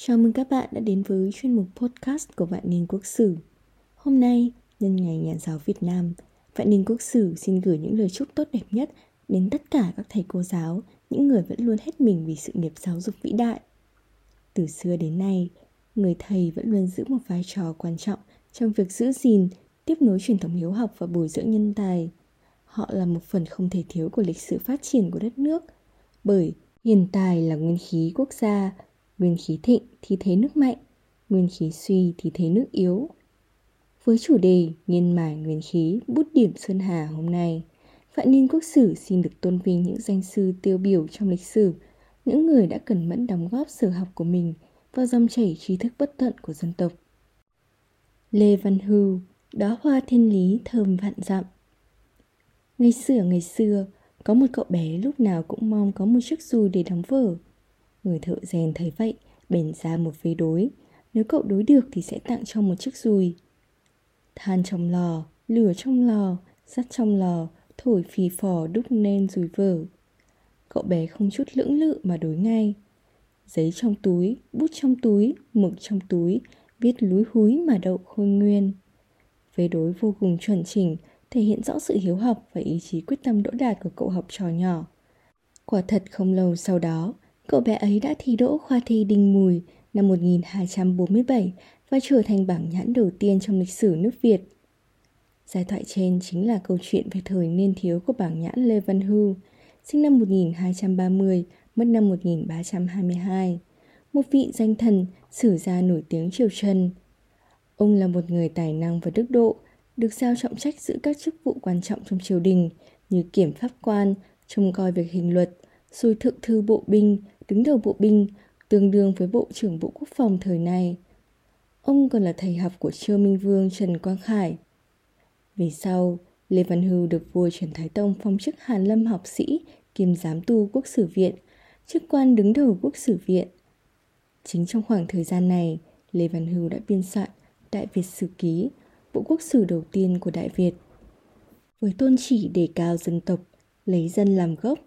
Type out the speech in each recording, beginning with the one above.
Chào mừng các bạn đã đến với chuyên mục podcast của Vạn Niên Quốc Sử. Hôm nay, nhân ngày Nhà giáo Việt Nam, Vạn Niên Quốc Sử xin gửi những lời chúc tốt đẹp nhất đến tất cả các thầy cô giáo, những người vẫn luôn hết mình vì sự nghiệp giáo dục vĩ đại. Từ xưa đến nay, người thầy vẫn luôn giữ một vai trò quan trọng trong việc giữ gìn, tiếp nối truyền thống hiếu học và bồi dưỡng nhân tài. Họ là một phần không thể thiếu của lịch sử phát triển của đất nước, bởi hiền tài là nguyên khí quốc gia Nguyên khí thịnh thì thế nước mạnh, nguyên khí suy thì thế nước yếu. Với chủ đề Nghiên mải nguyên khí bút điểm Sơn Hà hôm nay, Vạn Niên Quốc Sử xin được tôn vinh những danh sư tiêu biểu trong lịch sử, những người đã cẩn mẫn đóng góp sở học của mình vào dòng chảy trí thức bất tận của dân tộc. Lê Văn Hưu, đó hoa thiên lý thơm vạn dặm. Ngày xưa ngày xưa, có một cậu bé lúc nào cũng mong có một chiếc dù để đóng vở. Người thợ rèn thấy vậy, bèn ra một vế đối. Nếu cậu đối được thì sẽ tặng cho một chiếc dùi. Than trong lò, lửa trong lò, sắt trong lò, thổi phì phò đúc nên dùi vở. Cậu bé không chút lưỡng lự mà đối ngay. Giấy trong túi, bút trong túi, mực trong túi, viết lúi húi mà đậu khôi nguyên. Vế đối vô cùng chuẩn chỉnh, thể hiện rõ sự hiếu học và ý chí quyết tâm đỗ đạt của cậu học trò nhỏ. Quả thật không lâu sau đó, Cậu bé ấy đã thi đỗ khoa thi Đinh Mùi năm 1247 và trở thành bảng nhãn đầu tiên trong lịch sử nước Việt. Giai thoại trên chính là câu chuyện về thời niên thiếu của bảng nhãn Lê Văn Hưu, sinh năm 1230, mất năm 1322. Một vị danh thần, sử gia nổi tiếng triều Trần. Ông là một người tài năng và đức độ, được giao trọng trách giữ các chức vụ quan trọng trong triều đình như kiểm pháp quan, trông coi việc hình luật, rồi thượng thư bộ binh, đứng đầu bộ binh, tương đương với Bộ trưởng Bộ Quốc phòng thời này. Ông còn là thầy học của Trương Minh Vương Trần Quang Khải. Về sau, Lê Văn Hưu được vua Trần Thái Tông phong chức Hàn Lâm học sĩ kiêm giám tu quốc sử viện, chức quan đứng đầu quốc sử viện. Chính trong khoảng thời gian này, Lê Văn Hưu đã biên soạn Đại Việt Sử Ký, bộ quốc sử đầu tiên của Đại Việt. Với tôn chỉ đề cao dân tộc, lấy dân làm gốc,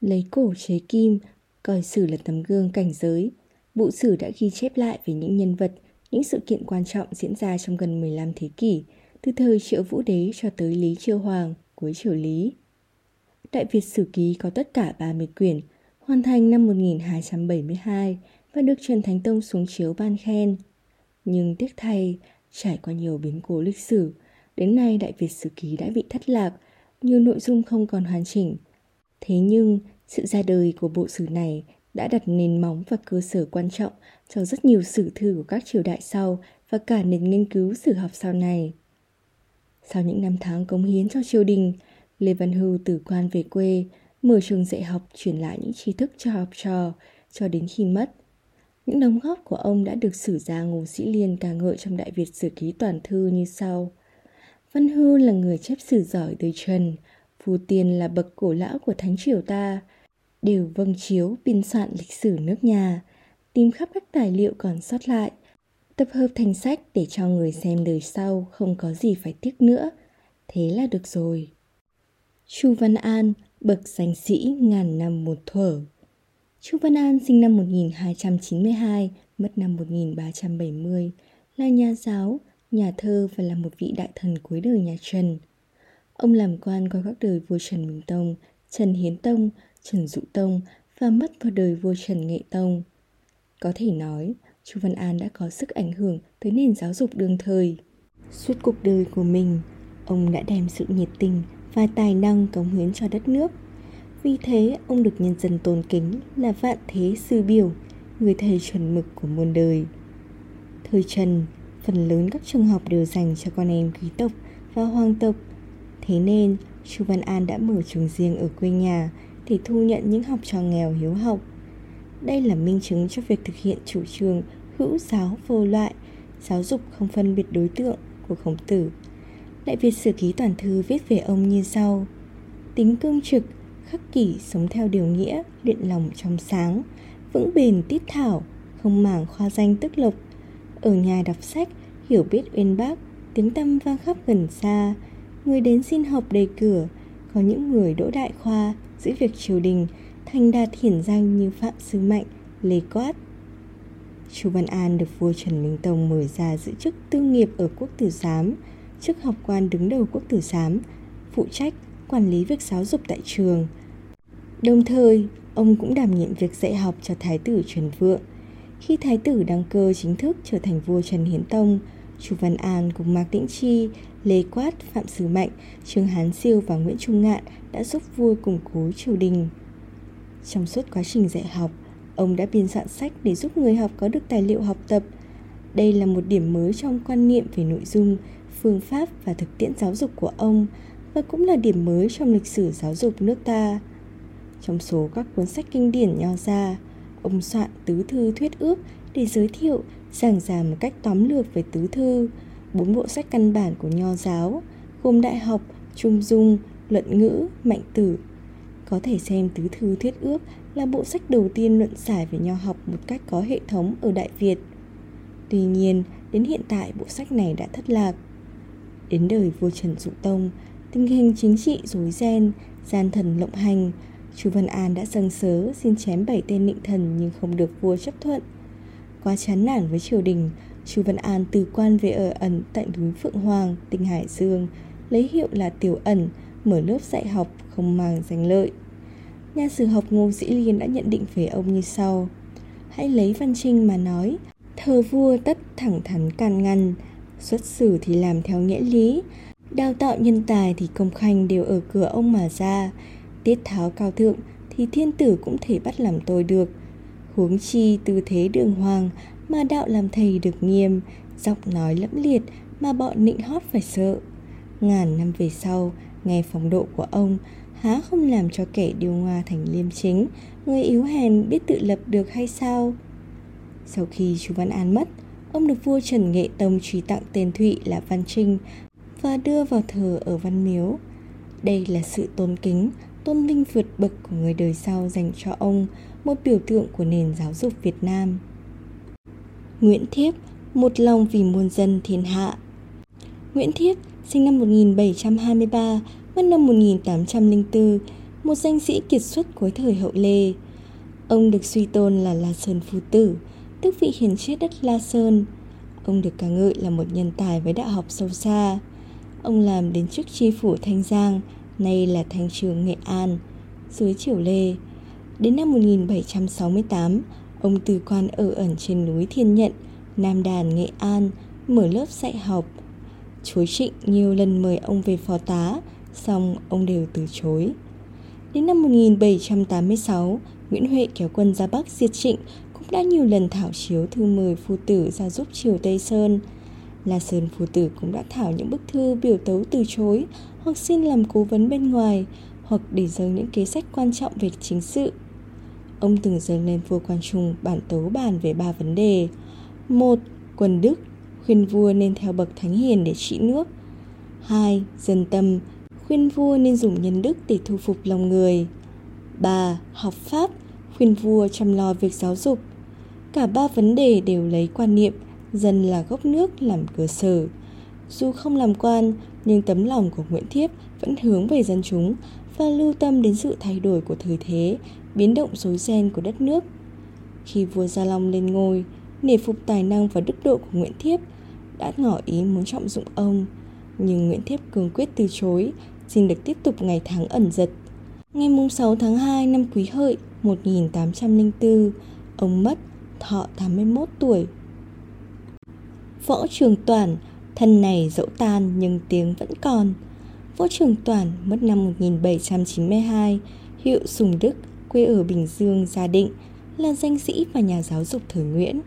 lấy cổ chế kim coi sử là tấm gương cảnh giới. Bộ sử đã ghi chép lại về những nhân vật, những sự kiện quan trọng diễn ra trong gần 15 thế kỷ, từ thời Triệu Vũ Đế cho tới Lý Chiêu Hoàng, cuối Triều Lý. Đại Việt Sử Ký có tất cả 30 quyển, hoàn thành năm 1272 và được Trần Thánh Tông xuống chiếu ban khen. Nhưng tiếc thay, trải qua nhiều biến cố lịch sử, đến nay Đại Việt Sử Ký đã bị thất lạc, nhiều nội dung không còn hoàn chỉnh. Thế nhưng, sự ra đời của bộ sử này đã đặt nền móng và cơ sở quan trọng cho rất nhiều sử thư của các triều đại sau và cả nền nghiên cứu sử học sau này. Sau những năm tháng cống hiến cho triều đình, Lê Văn Hưu từ quan về quê, mở trường dạy học truyền lại những tri thức cho học trò cho đến khi mất. Những đóng góp của ông đã được sử gia Ngô Sĩ Liên ca ngợi trong Đại Việt Sử Ký Toàn Thư như sau. Văn Hưu là người chép sử giỏi đời Trần, Phù Tiên là bậc cổ lão của Thánh Triều ta, đều vâng chiếu biên soạn lịch sử nước nhà, tìm khắp các tài liệu còn sót lại, tập hợp thành sách để cho người xem đời sau không có gì phải tiếc nữa. Thế là được rồi. Chu Văn An, bậc danh sĩ ngàn năm một thuở. Chu Văn An sinh năm 1292, mất năm 1370, là nhà giáo, nhà thơ và là một vị đại thần cuối đời nhà Trần. Ông làm quan qua các đời vua Trần Minh Tông, Trần Hiến Tông, Trần Dụ Tông và mất vào đời vua Trần Nghệ Tông. Có thể nói, Chu Văn An đã có sức ảnh hưởng tới nền giáo dục đương thời. Suốt cuộc đời của mình, ông đã đem sự nhiệt tình và tài năng cống hiến cho đất nước. Vì thế, ông được nhân dân tôn kính là vạn thế sư biểu, người thầy chuẩn mực của muôn đời. Thời Trần, phần lớn các trường học đều dành cho con em quý tộc và hoàng tộc. Thế nên, Chu Văn An đã mở trường riêng ở quê nhà để thu nhận những học trò nghèo hiếu học. Đây là minh chứng cho việc thực hiện chủ trương hữu giáo vô loại, giáo dục không phân biệt đối tượng của khổng tử. Đại Việt Sử Ký Toàn Thư viết về ông như sau Tính cương trực, khắc kỷ sống theo điều nghĩa, luyện lòng trong sáng, vững bền tiết thảo, không màng khoa danh tức lộc. Ở nhà đọc sách, hiểu biết uyên bác, tiếng tâm vang khắp gần xa, người đến xin học đầy cửa, có những người đỗ đại khoa, giữ việc triều đình thành đạt hiển danh như Phạm Sư Mạnh, Lê Quát. Chu Văn An được vua Trần Minh Tông mời ra giữ chức tư nghiệp ở quốc tử giám, chức học quan đứng đầu quốc tử giám, phụ trách quản lý việc giáo dục tại trường. Đồng thời, ông cũng đảm nhiệm việc dạy học cho Thái tử Trần Vượng. Khi Thái tử đăng cơ chính thức trở thành vua Trần Hiến Tông, Chu Văn An cùng Mạc Tĩnh Chi, Lê Quát, Phạm Sử Mạnh, Trương Hán Siêu và Nguyễn Trung Ngạn đã giúp vua củng cố triều đình. Trong suốt quá trình dạy học, ông đã biên soạn sách để giúp người học có được tài liệu học tập. Đây là một điểm mới trong quan niệm về nội dung, phương pháp và thực tiễn giáo dục của ông và cũng là điểm mới trong lịch sử giáo dục nước ta. Trong số các cuốn sách kinh điển nho ra, ông soạn tứ thư thuyết ước để giới thiệu, giảng giải một cách tóm lược về tứ thư, bốn bộ sách căn bản của nho giáo, gồm đại học, trung dung, luận ngữ, mạnh tử. Có thể xem tứ thư thuyết ước là bộ sách đầu tiên luận giải về nho học một cách có hệ thống ở Đại Việt. Tuy nhiên, đến hiện tại bộ sách này đã thất lạc. Đến đời vua Trần Dụ Tông, tình hình chính trị rối ren, gian thần lộng hành, Chu Văn An đã dâng sớ xin chém bảy tên nịnh thần nhưng không được vua chấp thuận. Quá chán nản với triều đình, Chu Văn An từ quan về ở ẩn tại núi Phượng Hoàng, tỉnh Hải Dương, lấy hiệu là Tiểu Ẩn, mở lớp dạy học không mang danh lợi. Nhà sử học Ngô Dĩ Liên đã nhận định về ông như sau. Hãy lấy văn trinh mà nói, thờ vua tất thẳng thắn can ngăn, xuất xử thì làm theo nghĩa lý, đào tạo nhân tài thì công khanh đều ở cửa ông mà ra, tiết tháo cao thượng thì thiên tử cũng thể bắt làm tôi được. Huống chi tư thế đường hoàng mà đạo làm thầy được nghiêm, giọng nói lẫm liệt mà bọn nịnh hót phải sợ. Ngàn năm về sau, nghe phong độ của ông, há không làm cho kẻ điều ngoa thành liêm chính, người yếu hèn biết tự lập được hay sao? Sau khi chú Văn An mất, ông được vua Trần Nghệ Tông truy tặng tên Thụy là Văn Trinh và đưa vào thờ ở Văn Miếu. Đây là sự tôn kính, tôn vinh vượt bậc của người đời sau dành cho ông, một biểu tượng của nền giáo dục Việt Nam. Nguyễn Thiếp, một lòng vì muôn dân thiên hạ. Nguyễn Thiếp sinh năm 1723, mất năm 1804, một danh sĩ kiệt xuất cuối thời hậu Lê. Ông được suy tôn là La Sơn Phu Tử, tức vị hiền triết đất La Sơn. Ông được ca ngợi là một nhân tài với đạo học sâu xa. Ông làm đến chức tri phủ Thanh Giang, nay là Thanh trường Nghệ An, dưới triều Lê. Đến năm 1768, ông từ quan ở ẩn trên núi Thiên Nhận, Nam Đàn, Nghệ An, mở lớp dạy học. Chúa Trịnh nhiều lần mời ông về phó tá, song ông đều từ chối. Đến năm 1786, Nguyễn Huệ kéo quân ra Bắc diệt Trịnh cũng đã nhiều lần thảo chiếu thư mời phu tử ra giúp triều Tây Sơn. La Sơn phu tử cũng đã thảo những bức thư biểu tấu từ chối hoặc xin làm cố vấn bên ngoài hoặc để dâng những kế sách quan trọng về chính sự. Ông từng dâng lên vua quan trung bản tấu bàn về ba vấn đề. một quần đức, khuyên vua nên theo bậc thánh hiền để trị nước. hai Dân tâm, khuyên vua nên dùng nhân đức để thu phục lòng người. ba Học pháp, khuyên vua chăm lo việc giáo dục. Cả ba vấn đề đều lấy quan niệm dân là gốc nước làm cơ sở. Dù không làm quan, nhưng tấm lòng của Nguyễn Thiếp vẫn hướng về dân chúng và lưu tâm đến sự thay đổi của thời thế, biến động rối ren của đất nước. Khi vua Gia Long lên ngôi, nể phục tài năng và đức độ của Nguyễn Thiếp, đã ngỏ ý muốn trọng dụng ông. Nhưng Nguyễn Thiếp cường quyết từ chối, xin được tiếp tục ngày tháng ẩn giật. Ngày 6 tháng 2 năm Quý Hợi 1804, ông mất, thọ 81 tuổi. Võ Trường Toản, thân này dẫu tan nhưng tiếng vẫn còn. Võ Trường Toản mất năm 1792, hiệu Sùng Đức, quê ở Bình Dương, Gia Định, là danh sĩ và nhà giáo dục thời Nguyễn.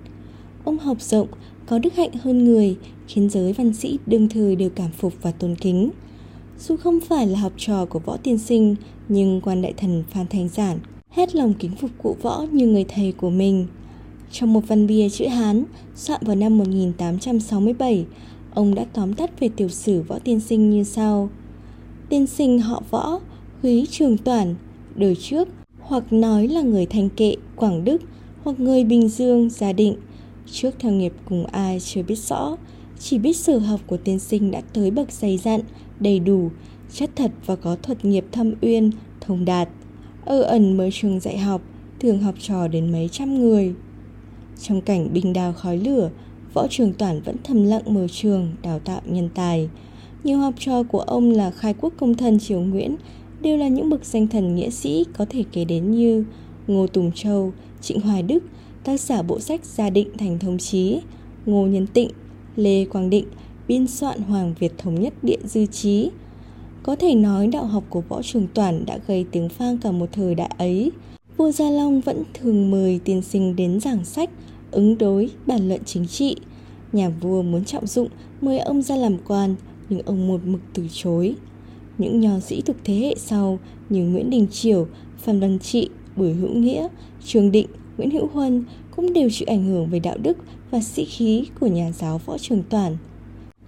Ông học rộng, có đức hạnh hơn người, khiến giới văn sĩ đương thời đều cảm phục và tôn kính. Dù không phải là học trò của võ tiên sinh, nhưng quan đại thần Phan Thanh Giản hết lòng kính phục cụ võ như người thầy của mình. Trong một văn bia chữ Hán, soạn vào năm 1867, ông đã tóm tắt về tiểu sử võ tiên sinh như sau. Tiên sinh họ võ, húy trường toàn, đời trước, hoặc nói là người thanh kệ, Quảng Đức, hoặc người Bình Dương, Gia Định. Trước theo nghiệp cùng ai chưa biết rõ, chỉ biết sở học của tiên sinh đã tới bậc dày dặn, đầy đủ, chất thật và có thuật nghiệp thâm uyên, thông đạt. Ở ẩn mới trường dạy học, thường học trò đến mấy trăm người. Trong cảnh bình đào khói lửa, Võ Trường Toản vẫn thầm lặng mở trường đào tạo nhân tài. Nhiều học trò của ông là khai quốc công thần Triều Nguyễn đều là những bậc danh thần nghĩa sĩ có thể kể đến như Ngô Tùng Châu, Trịnh Hoài Đức, tác giả bộ sách Gia định thành thông chí, Ngô Nhân Tịnh, Lê Quang Định, biên soạn Hoàng Việt Thống nhất Điện Dư Chí. Có thể nói đạo học của Võ Trường Toản đã gây tiếng vang cả một thời đại ấy. Vua Gia Long vẫn thường mời tiên sinh đến giảng sách, ứng đối, bàn luận chính trị. Nhà vua muốn trọng dụng mời ông ra làm quan, nhưng ông một mực từ chối. Những nho sĩ thực thế hệ sau như Nguyễn Đình Triều, Phan Văn Trị, Bùi Hữu Nghĩa, Trường Định, Nguyễn Hữu Huân cũng đều chịu ảnh hưởng về đạo đức và sĩ khí của nhà giáo Võ Trường Toản.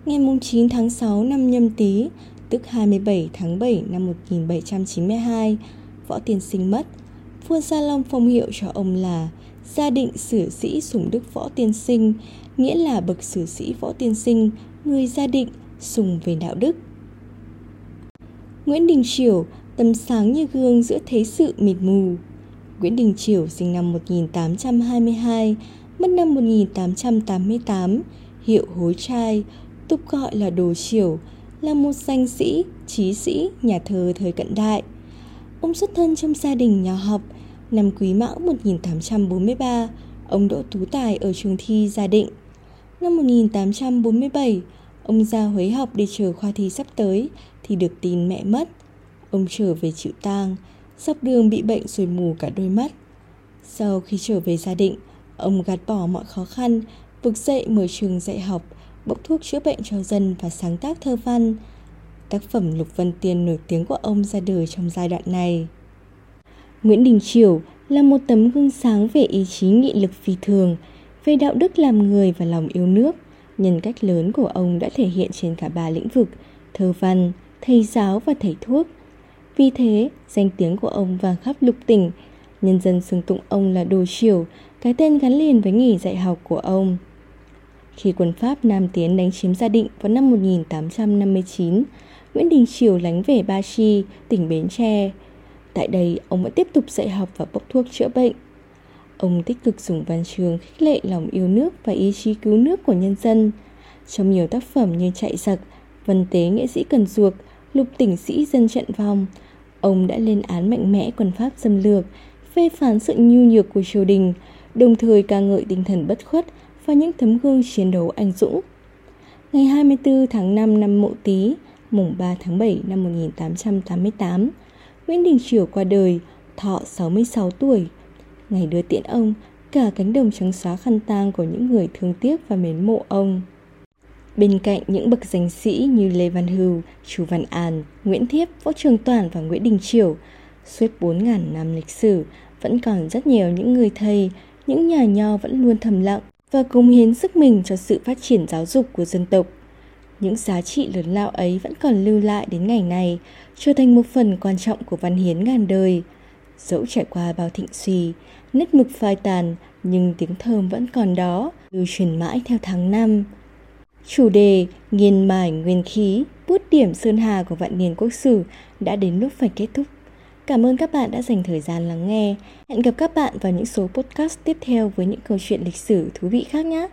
Ngày 9 tháng 6 năm nhâm tý, tức 27 tháng 7 năm 1792, Võ Tiên Sinh mất. Vua Gia Long phong hiệu cho ông là Gia định sử sĩ sùng đức Võ Tiên Sinh, nghĩa là bậc sử sĩ Võ Tiên Sinh, người gia định, sùng về đạo đức. Nguyễn Đình Chiểu, tầm sáng như gương giữa thế sự mịt mù. Nguyễn Đình Chiểu sinh năm 1822, mất năm 1888, hiệu hối trai, tục gọi là Đồ Chiểu, là một danh sĩ, trí sĩ, nhà thơ thời cận đại. Ông xuất thân trong gia đình nhà học, năm Quý Mão 1843, ông đỗ tú tài ở trường thi Gia Định. Năm 1847, ông ra Huế học để chờ khoa thi sắp tới thì được tin mẹ mất. Ông trở về chịu tang, dọc đường bị bệnh rồi mù cả đôi mắt. Sau khi trở về gia định, ông gạt bỏ mọi khó khăn, vực dậy mở trường dạy học, bốc thuốc chữa bệnh cho dân và sáng tác thơ văn. Tác phẩm Lục Vân Tiên nổi tiếng của ông ra đời trong giai đoạn này. Nguyễn Đình Chiểu là một tấm gương sáng về ý chí nghị lực phi thường, về đạo đức làm người và lòng yêu nước. Nhân cách lớn của ông đã thể hiện trên cả ba lĩnh vực, thơ văn, thầy giáo và thầy thuốc. Vì thế, danh tiếng của ông vang khắp lục tỉnh, nhân dân xưng tụng ông là Đồ triều, cái tên gắn liền với nghề dạy học của ông. Khi quân Pháp Nam Tiến đánh chiếm Gia Định vào năm 1859, Nguyễn Đình Triều lánh về Ba Chi, tỉnh Bến Tre. Tại đây, ông vẫn tiếp tục dạy học và bốc thuốc chữa bệnh. Ông tích cực dùng văn trường khích lệ lòng yêu nước và ý chí cứu nước của nhân dân. Trong nhiều tác phẩm như Chạy giặc, Vân tế nghệ sĩ Cần Duộc, Lục tỉnh sĩ dân trận vòng, ông đã lên án mạnh mẽ quân Pháp xâm lược, phê phán sự nhu nhược của triều đình, đồng thời ca ngợi tinh thần bất khuất và những tấm gương chiến đấu anh dũng. Ngày 24 tháng 5 năm Mậu Tý, mùng 3 tháng 7 năm 1888, Nguyễn Đình Chiểu qua đời, thọ 66 tuổi. Ngày đưa tiễn ông, cả cánh đồng trắng xóa khăn tang của những người thương tiếc và mến mộ ông. Bên cạnh những bậc danh sĩ như Lê Văn Hưu, Chu Văn An, Nguyễn Thiếp, Võ Trường Toàn và Nguyễn Đình Chiểu, suốt 4.000 năm lịch sử, vẫn còn rất nhiều những người thầy, những nhà nho vẫn luôn thầm lặng và cống hiến sức mình cho sự phát triển giáo dục của dân tộc. Những giá trị lớn lao ấy vẫn còn lưu lại đến ngày này, trở thành một phần quan trọng của văn hiến ngàn đời. Dẫu trải qua bao thịnh suy, nét mực phai tàn, nhưng tiếng thơm vẫn còn đó, lưu truyền mãi theo tháng năm. Chủ đề Nghiên mài nguyên khí, bút điểm sơn hà của vạn niên quốc sử đã đến lúc phải kết thúc. Cảm ơn các bạn đã dành thời gian lắng nghe. Hẹn gặp các bạn vào những số podcast tiếp theo với những câu chuyện lịch sử thú vị khác nhé.